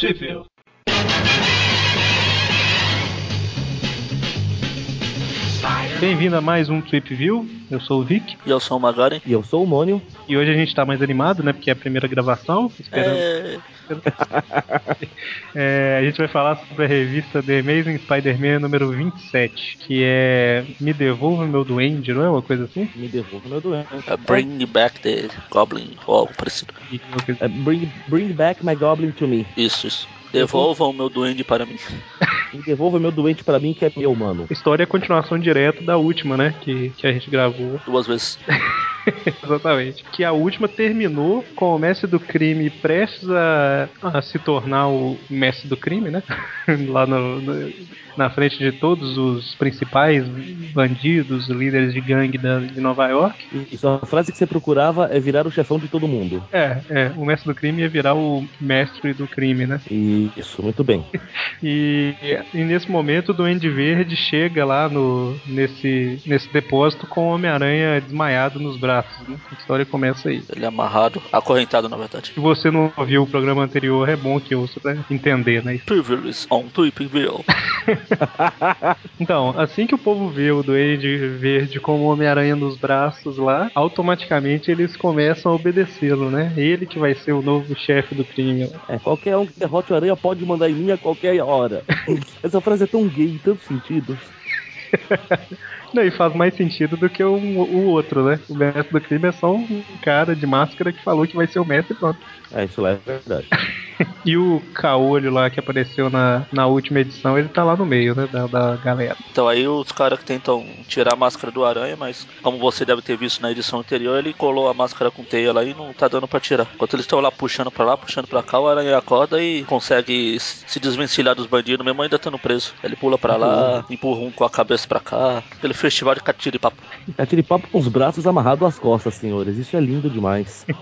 Sheffield. Bem-vindo a mais um Trip View. Eu sou o Vic. E eu sou o Magaren. E eu sou o Mônio. E hoje a gente tá mais animado, né? Porque é a primeira gravação. Esperando. É... É, a gente vai falar sobre a revista The Amazing Spider-Man número 27, que é Me Devolva Meu Duende, não é uma coisa assim? Me devolva meu doente. é Bring Back the Goblin, ou algo parecido. É, bring, bring back my goblin to me. Isso, isso. Devolvam o meu duende para mim. Me devolva meu doente pra mim que é meu, mano. A história é a continuação direta da última, né? Que, que a gente gravou. Duas vezes. Exatamente. Que a última terminou com o mestre do crime prestes a, a se tornar o mestre do crime, né? Lá no- no- na frente de todos os principais bandidos, líderes de gangue da- de Nova York. Isso, a frase que você procurava é virar o chefão de todo mundo. É, é, o mestre do crime ia virar o mestre do crime, né? Isso, muito bem. E, e nesse momento o Duende Verde chega lá no, nesse, nesse depósito com o Homem-Aranha desmaiado nos braços. Né? A história começa aí. Ele é amarrado, acorrentado na verdade. Se você não ouviu o programa anterior, é bom que ouça pra entender, né? Previously on Tweepville. Então, assim que o povo vê o Duende Verde com o Homem-Aranha nos braços lá, automaticamente eles começam a obedecê-lo, né? Ele que vai ser o novo chefe do crime. É, qualquer um que derrote o aranha pode mandar em mim a qualquer hora. Essa frase é tão gay em tantos sentidos. Não, e faz mais sentido do que o, o outro, né? O mestre do crime é só um cara de máscara que falou que vai ser o mestre e pronto. É, isso lá é verdade. E o Caolho lá que apareceu na, na última edição, ele tá lá no meio, né? Da, da galera. Então aí os caras que tentam tirar a máscara do aranha, mas como você deve ter visto na edição anterior, ele colou a máscara com teia lá e não tá dando pra tirar. Enquanto eles estão lá puxando pra lá, puxando pra cá, o aranha acorda e consegue se desvencilhar dos bandidos, mesmo ainda estando preso. Ele pula pra lá, empurra um com a cabeça pra cá. Aquele festival de catiripapo. Aquele papo com os braços amarrados às costas, senhores. Isso é lindo demais.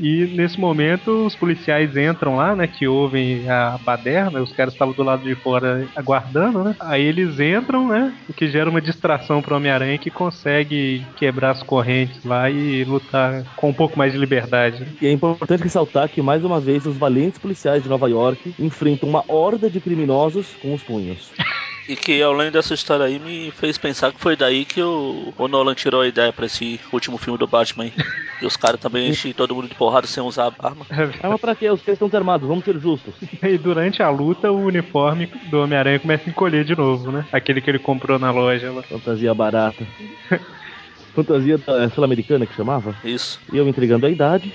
E nesse momento os policiais entram lá, né? Que ouvem a baderna, os caras estavam do lado de fora aguardando, né? Aí eles entram, né? O que gera uma distração pro Homem-Aranha que consegue quebrar as correntes lá e lutar com um pouco mais de liberdade. né? E é importante ressaltar que, mais uma vez, os valentes policiais de Nova York enfrentam uma horda de criminosos com os punhos. E que além dessa história aí me fez pensar que foi daí que o, o Nolan tirou a ideia pra esse último filme do Batman. aí. E os caras também enchem todo mundo de porrada sem usar arma. Arma pra quê? Os caras estão armados, vamos ser justos. E durante a luta, o uniforme do Homem-Aranha começa a encolher de novo, né? Aquele que ele comprou na loja lá. Fantasia barata. Fantasia da sul-americana que chamava? Isso. E eu entregando a idade,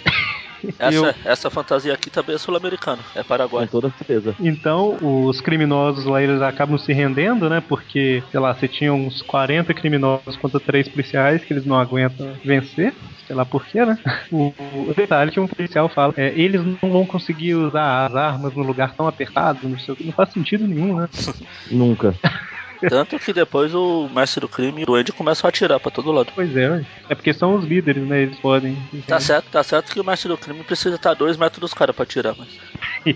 Essa, Eu- essa fantasia aqui também é sul-americana. É com Paraguai. toda certeza. Então, os criminosos lá, eles acabam se rendendo, né? Porque, sei lá, você tinha uns 40 criminosos contra três policiais que eles não aguentam vencer. Sei lá por quê, né? O, o detalhe que um policial fala é eles não vão conseguir usar as armas no lugar tão apertado, não sei o que. Não faz sentido nenhum, né? Nunca. Tanto que depois o mestre do crime e o Duende começam a atirar pra todo lado. Pois é, ué. é porque são os líderes, né? Eles podem. Tá certo, tá certo que o mestre do crime precisa estar a dois metros dos caras pra atirar, mas.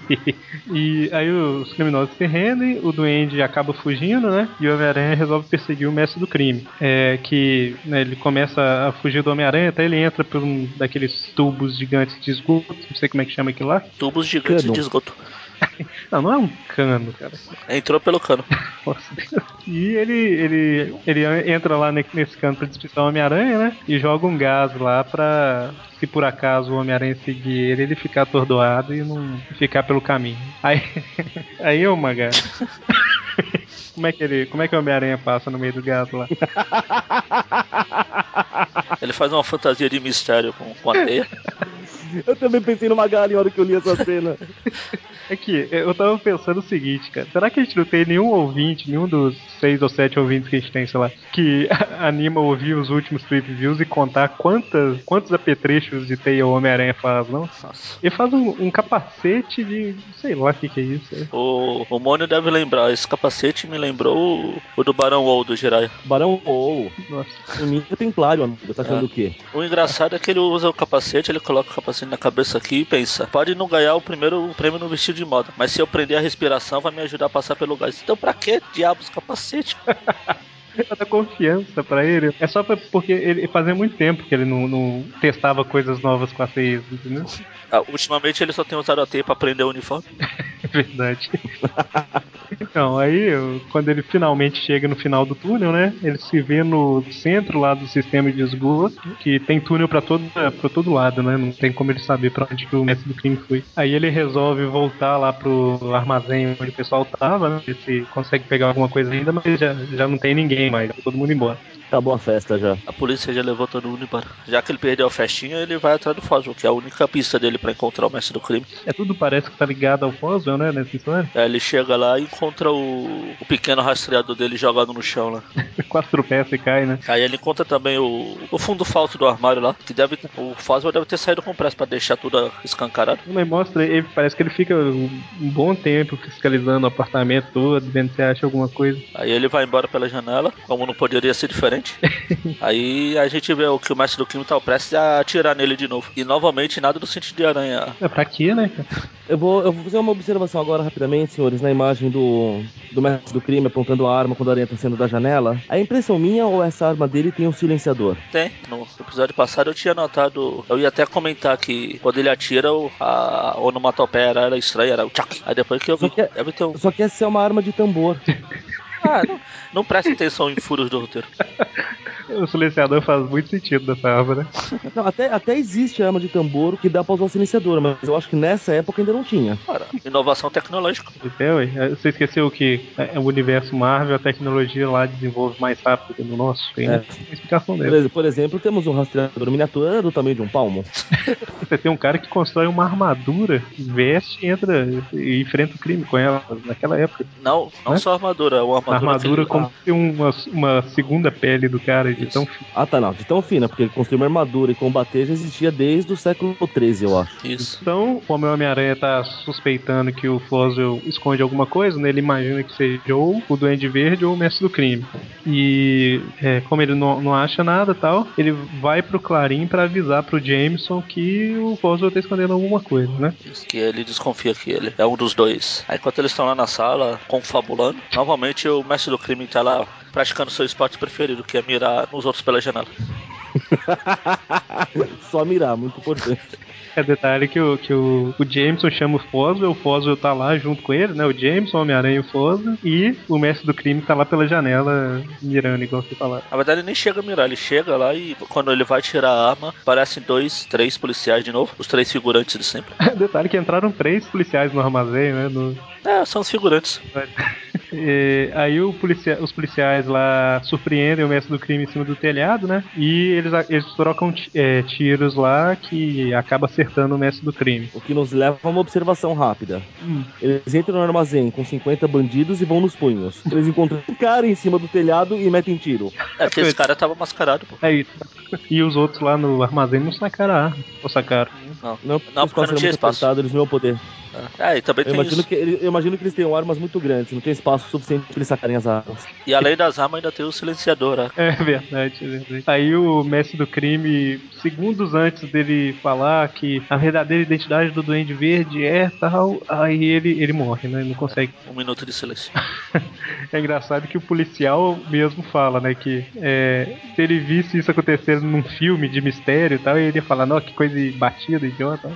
e aí os criminosos se rendem, o duende acaba fugindo, né? E o Homem-Aranha resolve perseguir o mestre do crime. É que né, ele começa a fugir do Homem-Aranha, até ele entra por um daqueles tubos gigantes de esgoto, não sei como é que chama aquilo lá. Tubos gigantes Cano. de esgoto. Não, não é um cano, cara. Entrou pelo cano. E ele, ele, ele entra lá ne- nesse cano pra despistar o Homem-Aranha, né? E joga um gás lá pra, se por acaso o Homem-Aranha seguir ele, ele ficar atordoado e não ficar pelo caminho. Aí, aí ô Maga. Como é que ele, como é que o Homem-Aranha passa no meio do gás lá? Ele faz uma fantasia de mistério com, com a teia. Eu também pensei no Magali na hora que eu li essa cena. É que eu tava pensando o seguinte, cara. Será que a gente não tem nenhum ouvinte, nenhum dos seis ou sete ouvintes que a gente tem, sei lá, que anima a ouvir os últimos Trip Views e contar quantas, quantos apetrechos de teia o Homem-Aranha faz, não? Nossa. Ele faz um, um capacete de. sei lá o que, que é isso. O, o Mônio deve lembrar, esse capacete me lembrou o, o do Barão Wall do Jirai. Barão ou Nossa. o Ninja Templário, amigo. Tá achando É. o quê? O engraçado é que ele usa o capacete, ele coloca capacete na cabeça aqui e pensa: pode não ganhar o primeiro prêmio no vestido de moda, mas se eu prender a respiração vai me ajudar a passar pelo gás. Então pra que diabos capacete? Dar confiança pra ele. É só pra, porque ele fazia muito tempo que ele não, não testava coisas novas com a teia, entendeu? Ah, ultimamente ele só tem usado a teia pra prender o uniforme. Verdade. Então, aí, quando ele finalmente chega no final do túnel, né? Ele se vê no centro lá do sistema de esgoto, que tem túnel pra todo, pra todo lado, né? Não tem como ele saber pra onde que o mestre do crime foi. Aí ele resolve voltar lá pro armazém onde o pessoal tava, né? Ver se consegue pegar alguma coisa ainda, mas já, já não tem ninguém mais, tá todo mundo embora. Acabou a festa já. A polícia já levou todo mundo embora. Já que ele perdeu a festinha, ele vai atrás do Foswell, que é a única pista dele pra encontrar o mestre do crime. É tudo parece que tá ligado ao Foswell, né? Nessa história. Aí ele chega lá e encontra o, o pequeno rastreador dele jogado no chão lá. Quase tropeça e cai, né? Aí ele encontra também o, o fundo falso do armário lá, que deve o Foswell deve ter saído com pressa pra deixar tudo escancarado. Mas mostra, ele, parece que ele fica um um bom tempo fiscalizando o apartamento todo, vendo se acha alguma coisa. Aí ele vai embora pela janela, como não poderia ser diferente. Aí a gente vê o que o mestre do crime tá prestes a atirar nele de novo. E novamente nada do sentido de aranha. É pra quê, né? Eu vou, eu vou fazer uma observação agora rapidamente, senhores, na imagem do, do mestre do crime apontando a arma quando a aranha tá saindo da janela. A impressão minha ou essa arma dele tem um silenciador? Tem, no episódio passado eu tinha notado. Eu ia até comentar que quando ele atira, a onomatopeia era, era estranha, era o tchac. Aí depois que eu vi, Só que é- deve ter um. Só que essa é uma arma de tambor. Não, não presta atenção em furos do roteiro. O silenciador faz muito sentido dessa arma, né? Não, até, até existe arma de tambor que dá pra usar o silenciador, mas eu acho que nessa época ainda não tinha. Cara, inovação tecnológica. É, ué. Você esqueceu que é o universo Marvel, a tecnologia lá desenvolve mais rápido que no nosso? Tem É. uma explicação ex- por exemplo, temos um rastreador miniatura do tamanho de um palmo. Você tem um cara que constrói uma armadura, veste, entra e enfrenta o crime com ela naquela época. Não, não Né? só armadura, é uma A armadura. armadura que- como uma, uma segunda pele do cara de tão Ah, tá, não, de tão fina, porque construir uma armadura e combater já existia desde o século XIII, eu acho. Isso. Então, como o Homem-Aranha tá suspeitando que o Foswell esconde alguma coisa, né, ele imagina que seja ou o Duende Verde ou o Mestre do Crime. E é, como ele não, não acha nada tal, ele vai pro Clarim pra avisar pro Jameson que o Foswell tá escondendo alguma coisa, né? Diz que ele desconfia que ele é um dos dois. Aí enquanto eles estão lá na sala, confabulando, novamente o mestre do crime tá lá praticando seu esporte preferido, que é mirar nos outros pela janela. Só mirar, muito importante. É detalhe que o, que o, o Jameson chama o Foswell, o Foswell tá lá junto com ele, né? O Jameson, o Homem-Aranha e o Foswell, e o Mestre do Crime tá lá pela janela mirando, igual você falaram. Na verdade, ele nem chega a mirar, ele chega lá e quando ele vai tirar a arma, aparecem dois, três policiais de novo, os três figurantes de sempre. detalhe que entraram três policiais no armazém, né? No, É, são os figurantes. E aí o policia- os policiais lá surpreendem o mestre do crime em cima do telhado, né? E eles, eles trocam é, tiros lá que acaba acertando o mestre do crime. O que nos leva a uma observação rápida. Hum. Eles entram no armazém com 50 bandidos e vão nos punhos. Eles encontram um cara em cima do telhado e metem tiro. É porque esse cara tava mascarado, pô. É isso. E os outros lá no armazém não sacaram a arma. Ou sacaram. Não. Não, Não, porque não tinha muito espaço. eles não iam poder. É, e também Eu tem imagino, isso. que, eu imagino que eles tenham armas muito grandes, não tem espaço suficiente para eles sacarem as armas. E além das armas, ainda tem o silenciador, né? É verdade, é verdade. Aí o mestre do crime, segundos antes dele falar que a verdadeira identidade do Duende Verde é tal, aí ele, ele morre, né? Ele não consegue Um minuto de silêncio. É engraçado que o policial mesmo fala, né? Que é, se ele visse isso acontecer num filme de mistério e tal, ele ia falar, não, que coisa batida, idiota.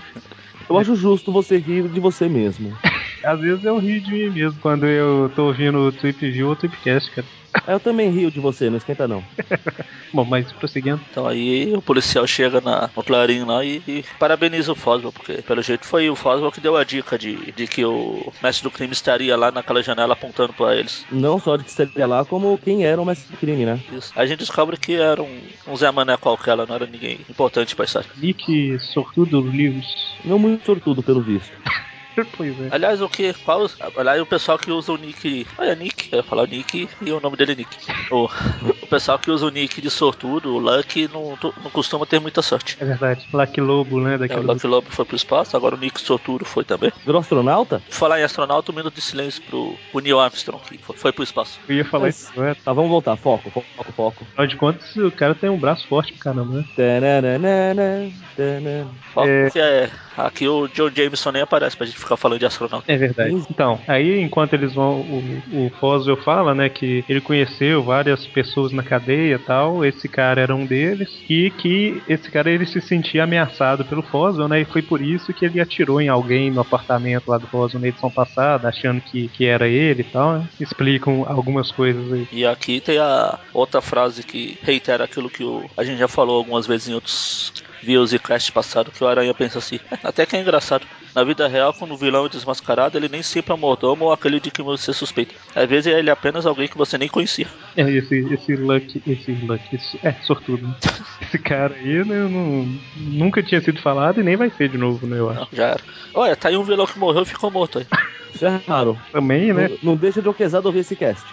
Eu acho justo você rir de você mesmo. Às vezes eu rio de mim mesmo quando eu tô ouvindo o Trip View ou Tripcast, cara. Eu também rio de você, não esquenta não. Bom, mas prosseguindo. Então aí o policial chega na, no Clarim lá e, e parabeniza o Foswell, porque pelo jeito foi o Foswell que deu a dica de, de que o mestre do crime estaria lá naquela janela apontando pra eles. Não só de que estaria lá, como quem era o mestre do crime, né? Isso. Aí a gente descobre que era um, um Zé Mané qualquer, lá não era ninguém importante pra história. Nick Sortudo Lewis. Não muito sortudo, pelo visto. pois é. Aliás, o que? Qual? Aliás, o pessoal que usa o nick. Olha, Nick, eu ia falar o Nick e o nome dele é Nick. pessoal que usa o nick de sortudo, o Lucky, não, não costuma ter muita sorte. É verdade. Lucky Lobo, né? É, o Daquele Lucky Lobo foi pro espaço, agora o Nick Sortudo foi também. Virou astronauta? Falar em astronauta, um minuto de silêncio pro, pro Neil Armstrong, que foi, foi pro espaço. Eu ia falar Mas- isso, né? Tá, vamos voltar. Foco, foco, foco, foco. Afinal de contas, o cara tem um braço forte pra caramba, né? Tananana, tanana. Foco É. que é. Aqui o John Jameson nem aparece pra gente ficar falando de astronauta. É verdade. Então, aí enquanto eles vão, o, o Foswell fala, né, que ele conheceu várias pessoas na cadeia e tal, esse cara era um deles, e que esse cara ele se sentia ameaçado pelo Foswell, né? E foi por isso que ele atirou em alguém no apartamento lá do Foswell na edição passada, achando que, que era ele e tal, né? Explicam algumas coisas aí. E aqui tem a outra frase que reitera aquilo que o, a gente já falou algumas vezes em outros views e cast passado, que o Aranha pensa assim, até que é engraçado. Na vida real, quando o vilão é desmascarado, ele nem sempre é mordomo ou aquele de que você suspeita. Às vezes ele é apenas alguém que você nem conhecia. É, esse, esse Luck, esse Luck, esse, é, sortudo. Né? Esse cara aí né, não, nunca tinha sido falado e nem vai ser de novo, né, eu acho. Não, já era. Olha, tá aí um vilão que morreu e ficou morto aí. Isso é raro. Também, né? Não, não deixa de Oquesado ouvir esse cast.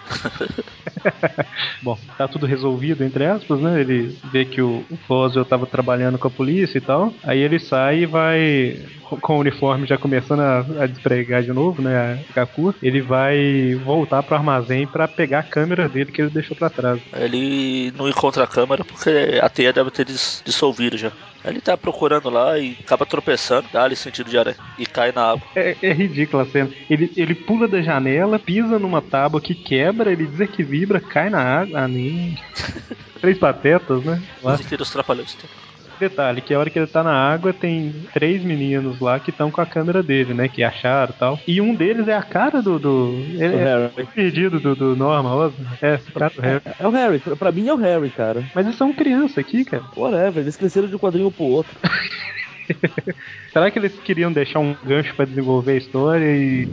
Bom, tá tudo resolvido, entre aspas, né? Ele vê que o, o Foswell tava trabalhando com a polícia e tal. Aí ele sai e vai, com, o uniforme já começando a, a despregar de novo, né? A. Ele vai voltar pro armazém pra pegar a câmera dele que ele deixou pra trás. Ele não encontra a câmera porque a teia deve ter dis- dissolvido já. Ele tá procurando lá e acaba tropeçando, dá-lhe sentido de aranha e cai na água. É, é ridícula a cena. Ele, ele pula da janela, pisa numa tábua que quebra, ele desequilibra, cai na água. Ah, nem. Três patetas, né? Lá. Os trapalhões. Detalhe, que a hora que ele tá na água tem três meninos lá que estão com a câmera dele, né? Que acharam e tal. E um deles é a cara do. do ele O é Harry. perdido do, do Norman Osborn. É, cara do Harry. É o Harry, pra- mim é o Harry, cara. Mas eles são criança aqui, cara. Whatever, eles cresceram de um quadrinho pro outro. Será que eles queriam deixar um gancho pra desenvolver a história e.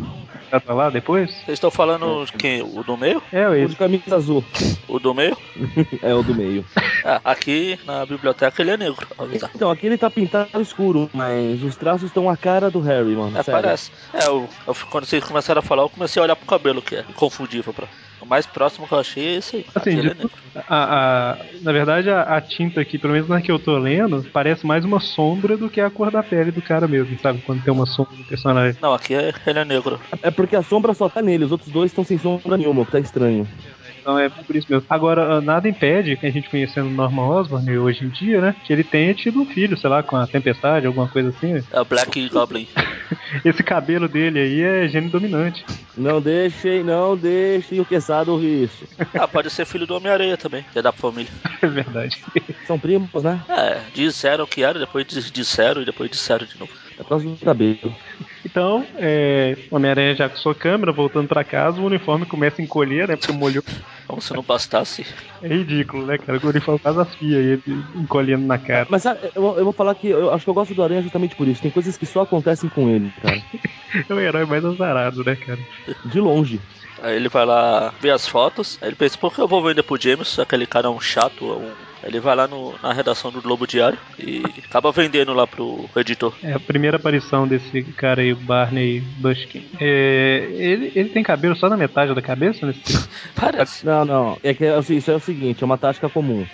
Tá pra lá depois? Vocês estão falando de quem? O do meio? É, O esse. de camisa azul. O do meio? é o do meio. Ah, aqui na biblioteca ele é negro. Então, aqui ele tá pintado escuro, mas os traços estão a cara do Harry, mano. É, sério. parece. É, eu, eu- quando vocês começaram a falar, eu comecei a olhar pro cabelo, que é inconfundível. Pra... O mais próximo que eu achei é esse aí. Assim, Aqui ele de é negro. A, a- na verdade, a, a tinta aqui, pelo menos na que eu tô lendo, parece mais uma sombra do que a cor da pele do cara mesmo, sabe? Quando tem uma sombra no personagem. Não, aqui é, ele é negro. É porque a sombra só tá nele, os outros dois estão sem sombra nenhuma, o que tá estranho. Então é por isso mesmo. Agora, ah, nada impede que a gente conhecendo o Norman Osborn hoje em dia, né? Que ele tenha tido um filho, sei lá, com a tempestade, alguma coisa assim. né? É o Black Goblin. Esse cabelo dele aí é gênio dominante. Não deixem, não deixem o Quesado ouvir isso. Ah, pode ser filho do Homem-Areia também, que é da família. É verdade. São primos, né? É, disseram que era, depois dis- disseram e depois disseram de novo. É causa do cabelo. Então, é, Homem-Aranha já com sua câmera, voltando pra casa, o uniforme começa a encolher, né? Porque molhou. Como se não bastasse. É ridículo, né, cara? O uniforme quase asfia ele encolhendo na cara. Mas sabe, eu, eu vou falar que eu acho que eu gosto do Aranha justamente por isso. Tem coisas que só acontecem com ele, cara. É o herói mais azarado, né, cara? De longe. Aí ele vai lá ver as fotos, aí ele pensa, por que eu vou vender pro James? Aquele cara é um chato, é um... Ele vai lá no- na redação do Globo Diário e acaba vendendo lá pro editor. É a primeira aparição desse cara aí, o Barney Bushkin. É, ele, ele tem cabelo só na metade da cabeça nesse Parece. Não, não. É que se- isso é o seguinte, é uma tática comum.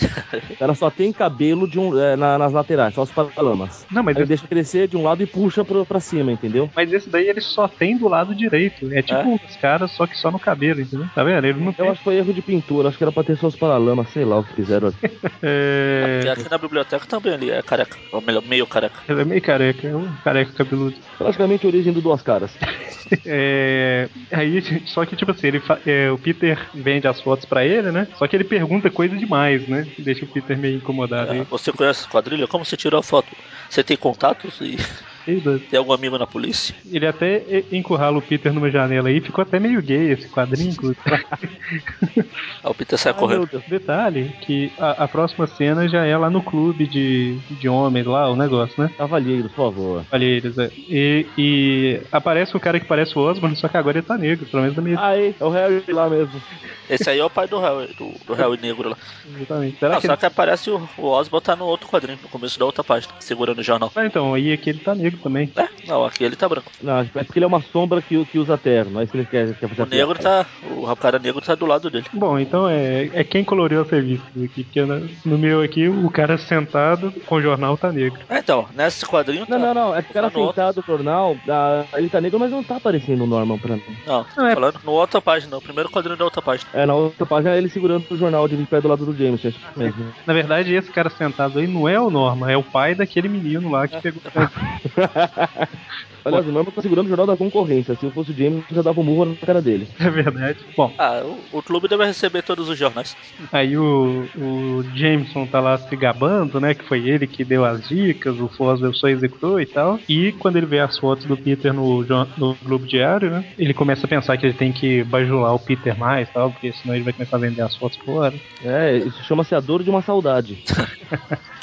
O cara só tem cabelo de um, é, na- nas laterais, só os paralamas. Não, mas Aí esse, deixa crescer de um lado e puxa pro, pra cima, entendeu? mas esse daí ele só tem do lado direito. É tipo É? dos caras, só que só no cabelo, entendeu? Tá vendo? Ele não tem. Eu acho que foi erro de pintura, acho que era pra ter só os paralamas, sei lá o que fizeram ali. É, E aqui na biblioteca também ele é careca. Ou melhor, meio careca. ele é meio careca, é um careca cabeludo. Praticamente a origem do Duas Caras. É, aí, só que, tipo assim, ele fa- é, o Peter vende as fotos pra ele, né? Só que ele pergunta coisa demais, né? Deixa o Peter meio incomodado. É, aí. Você conhece a quadrilha? Como você tirou a foto? Você tem contatos e Tem algum amigo na polícia? Ele até encurrala o Peter numa janela aí, ficou até meio gay esse quadrinho. Aí o Peter sai Ai, correndo. Detalhe que a, a próxima cena já é lá no clube de, de homens lá, o negócio, né? Cavalheiro, por favor. Eles, é. E, e aparece o cara que parece o Osborn, só que agora ele tá negro, pelo menos da minha Aí, é o Harry lá mesmo. Esse aí é o pai do Harry, do, do Harry negro lá. Exatamente. Será Ah, que só ele... que aparece o, o Osborn tá no outro quadrinho, no começo da outra página, segurando o jornal. Ah, então, aí aqui ele tá negro também. É, não, aqui ele tá branco. Não, é porque ele é uma sombra que, que usa terno. É isso que ele quer, quer fazer. O negro tá. O cara negro tá do lado dele. Bom, então é, é quem coloreou as revistas aqui, porque no, no meu aqui o cara sentado com o jornal tá negro. É, então, nesse quadrinho tá. Não, não, não. É que o cara Tá sentado no jornal, ah, ele tá negro, mas não tá aparecendo o Norman pra mim. Não, Não, é- falando no outra página, o primeiro quadrinho da outra página. É, na outra página ele segurando o jornal de pé do lado do James, é isso mesmo. Na verdade, esse cara sentado aí não é o Norma, é o pai daquele menino lá que pegou. Aliás, o Norman tá segurando o jornal da concorrência. Se eu fosse o James, eu já dava um murro na cara dele. É verdade. Bom, Ah, o, o clube deve receber todos os jornais. aí o, o Jameson tá lá se gabando, né? Que foi ele que deu as dicas, o Foswell só executou e tal. E quando ele vê as fotos do Peter no, no Globo Diário, né? Ele começa a pensar que ele tem que bajular o Peter mais e tal, porque senão ele vai começar a vender as fotos fora. É, isso chama-se a dor de uma saudade.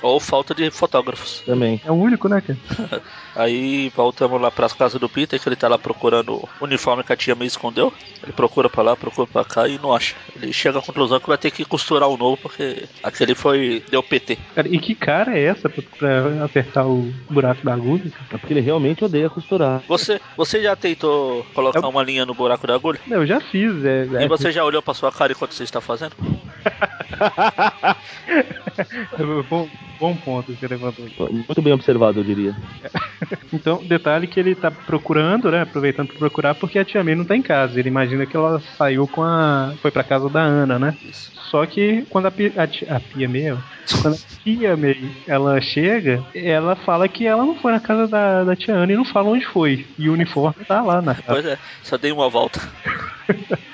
Ou falta de fotógrafos. Também. É o único, né, cara? Aí voltamos lá pras casas do Peter, que ele tá lá procurando o uniforme que a tia May escondeu. Ele procura pra lá, procura pra cá e não acha. Ele chega à conclusão que vai ter que costurar um novo, porque aquele foi. deu PT. Cara, e que cara é essa pra, pra apertar o buraco da agulha? É porque ele realmente odeia costurar. Você, você já tentou colocar uma linha no buraco da agulha? Não, eu já fiz, é. é E você já olhou pra sua cara enquanto você está fazendo? bom, ponto que você levantou. Muito bem observado, eu diria. Então, detalhe que ele tá procurando, né? Aproveitando pra procurar, porque a tia May não tá em casa. Ele imagina que ela saiu com a. foi pra casa da Ana, né? Isso. Só que quando a, pi- a, a Pia May, ó, quando a tia May ela chega, ela fala que ela não foi na casa da, da tia Ana e não fala onde foi. E o uniforme tá lá na casa. Pois é, só dei uma volta.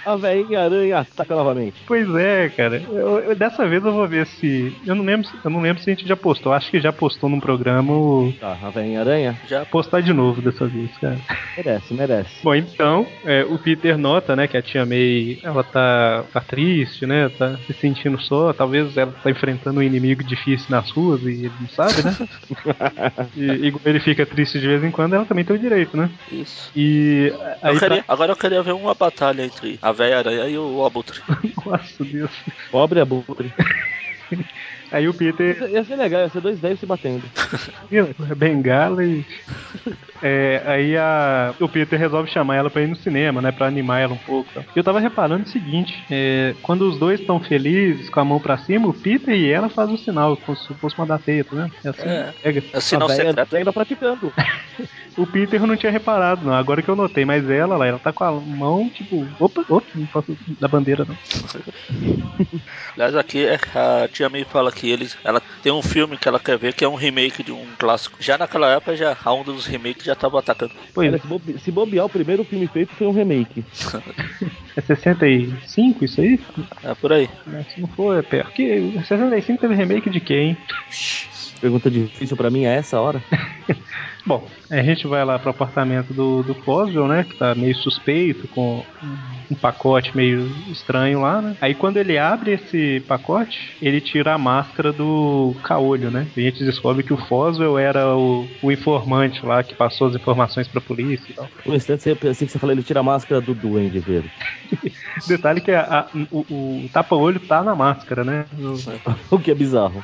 A velhinha aranha ataca novamente. Pois é, cara. Eu- eu- dessa vez eu vou ver se. Eu não lembro, se- eu não lembro se a gente já postou. Acho que já postou num programa. o- Tá, a velhinha aranha Já Postar de novo dessa vez, cara. merece, merece. Bom, então, é, o Peter nota, né, que a tia May, ela tá, tá triste, né, tá se sentindo só, talvez ela tá enfrentando um inimigo difícil nas ruas e ele não sabe, né? e, igual ele fica triste de vez em quando, ela também tem o direito, né? isso. E aí Eu pra- queria- Agora eu queria ver uma batalha entre a velha aranha e o abutre. Nossa, Deus. Pobre abutre. Aí o Peter Ia ser legal, ia ser dois velhos se batendo. bengala e. É, aí a, o Peter resolve chamar ela pra ir no cinema, né? Pra animar ela um pouco. tá? E eu tava reparando o seguinte: é, quando os dois estão felizes, com a mão pra cima, o Peter e ela fazem o sinal, como se fosse uma da teta, né? É assim, É. pega. É sinal a velha secreto. ainda praticando. O Peter eu não tinha reparado, não. Agora que eu notei, mas ela lá, ela tá com a mão, tipo, opa, opa, não posso da bandeira, não. Aliás, aqui é- a tia May fala que eles, ela tem um filme que ela quer ver que é um remake de um clássico. Já naquela época, já, a onda dos remakes já tava atacando. Pois Olha, se, bobe- se bobear, o primeiro filme feito foi um remake. é 65 isso aí? É por aí. Se não for, é perto. Que 65 teve remake de quem? Pergunta difícil pra mim a essa hora. Bom, a gente vai lá pro apartamento do, do Foswell, né? Que tá meio suspeito, com um- pacote meio estranho lá, né? Aí quando ele abre esse pacote, ele tira a máscara do caolho, né? E a gente descobre que o Foswell era o, o informante lá que passou as informações pra polícia e tal. Um instante, você- assim que você falou, ele tira a máscara do Duende Verde. Detalhe que a- a- o, o tapa-olho tá na máscara, né? No- o que é bizarro.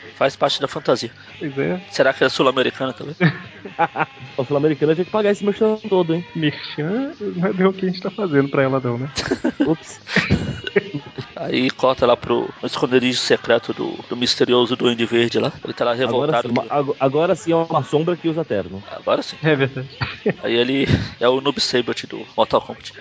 Faz parte da fantasia. pois é, Será que é sul-americana também? O Sul-Americano tinha que pagar esse merchan todo, hein? Merchan não é o que a gente tá fazendo pra ela não, né? Ups. Aí corta lá pro esconderijo secreto do, do misterioso Duende Verde lá. Ele tá lá Agora revoltado. sim, uma- ag- agora sim é uma sombra que usa terno. Agora sim. É verdade. Aí ele é o Noob Sabot do Mortal Kombat.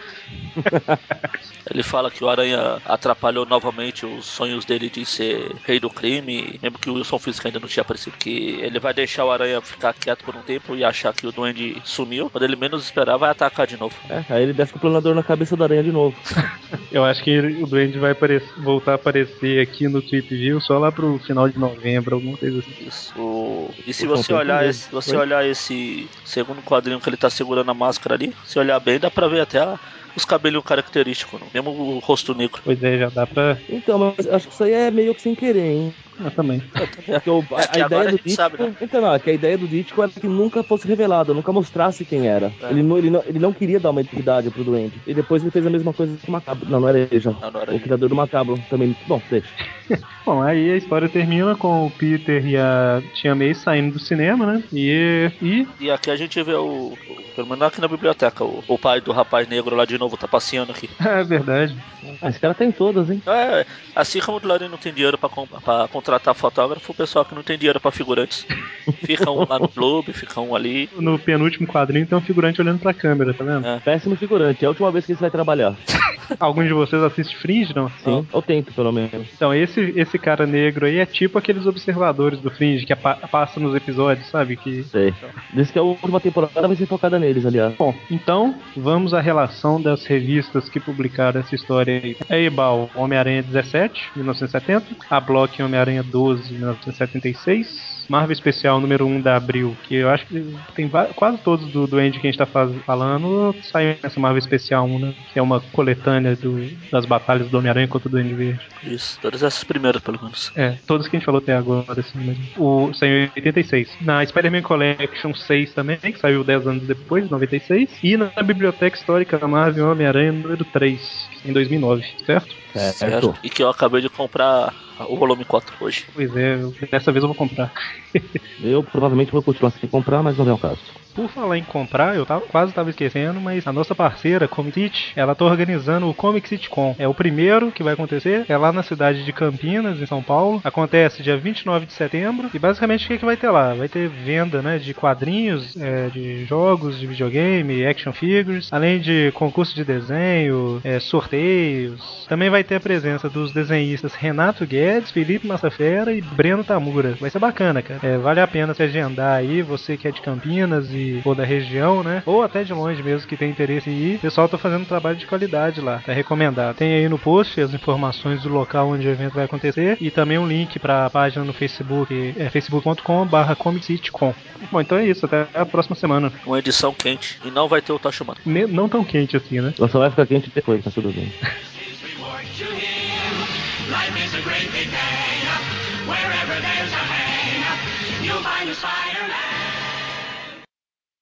ele fala que o Aranha atrapalhou novamente os sonhos dele de ser rei do crime, mesmo que o Wilson Fisk ainda não tinha aparecido. Que ele vai deixar o Aranha ficar quieto por um tempo e achar que o Duende sumiu. Quando ele menos esperar, vai atacar de novo. É, aí ele desce com o planador na cabeça da aranha de novo. Eu acho que o Duende vai voltar a aparecer aqui no Tweep View só lá pro final de novembro, alguma coisa assim. Isso. O- E se você olhar esse, se você olhar esse segundo quadrinho que ele tá segurando a máscara ali, se olhar bem, dá pra ver até a- os cabelinhos característicos, mesmo o rosto negro. Pois é, já dá pra. Então, mas acho que isso aí é meio que sem querer, hein? Ah, também. Porque o- a, É a ideia do Dítico. sabe, né? Então, não, é que a ideia do Dítico era que nunca fosse revelado, nunca mostrasse quem era. É. Ele, não, ele, não, ele não queria dar uma identidade pro doente. E depois ele fez a mesma coisa com o Macabro. Não, não era ele já. Não, não era o ele. criador do Macabro também. Bom, deixa. Bom, aí a história termina com o Peter e a Tia May saindo do cinema, né? E. E. E aqui a gente vê o, Pelo menos aqui na biblioteca. O, o pai do rapaz negro lá de novo tá passeando aqui. É verdade. Ah, esse cara tem todas, hein? É, assim como o Clarim não tem dinheiro pra, pra contratar fotógrafo, o pessoal que não tem dinheiro pra figurantes. Fica um lá no clube, fica um ali. No penúltimo quadrinho tem um figurante olhando pra câmera, tá vendo? É. Péssimo figurante. É a última vez que ele vai trabalhar. Alguns de vocês assistem Fringe, não? Sim, eu tento, pelo menos. Então, esse, esse cara negro aí é tipo aqueles observadores do Fringe que apa- passa nos episódios, sabe? Que... Sei. Diz que a última temporada vai ser focada neles, aliás. Bom, então vamos à relação das revistas que publicaram essa história aí. É Ebal, Homem-Aranha 17, 1970. A Block, Homem-Aranha 12, 1976. Marvel Especial número 1 da Abril, que eu acho que tem quase todos do Duende que a gente tá faz- falando saem nessa Marvel Especial 1, né? Que é uma coletânea do- das batalhas do Homem-Aranha contra o Duende Verde. Isso, todas essas primeiras, pelo menos. É, todos que a gente falou até agora, assim, mas o saiu em 86. Na Spider-Man Collection 6 também, que saiu 10 anos depois, 96. E na Biblioteca Histórica da Marvel Homem-Aranha número 3, em 2009, certo? Certo. E que eu acabei de comprar o volume 4 hoje. Pois é, dessa vez eu vou comprar. Eu provavelmente vou continuar sem comprar, mas não é o caso. Por falar em comprar, eu tava, quase tava esquecendo, mas a nossa parceira, Comic City, ela tá organizando o Comic City Con. É o primeiro que vai acontecer, é lá na cidade de Campinas, em São Paulo. Acontece dia 29 de setembro. E basicamente o que, que vai ter lá? Vai ter venda né, de quadrinhos, é, de jogos, de videogame, action figures, além de concurso de desenho, é, sorteios. Também vai ter a presença dos desenhistas Renato Guedes, Felipe Massafera e Breno Tamura. Vai ser bacana, cara. É, vale a pena se agendar aí, você que é de Campinas e ou da região, né? Ou até de longe mesmo que tem interesse em ir. O pessoal tá fazendo um trabalho de qualidade lá. É recomendado. Tem aí no post as informações do local onde o evento vai acontecer e também um link para a página no Facebook, é facebook.com/barra Bom, então é isso. Até a próxima semana. Uma edição quente. E não vai ter o Tachumano. Não tão quente assim, né? Ela só vai ficar quente depois, tá tudo bem. reward to him. Life is a great big day. Wherever there's a hang, you'll find a Spider-Man.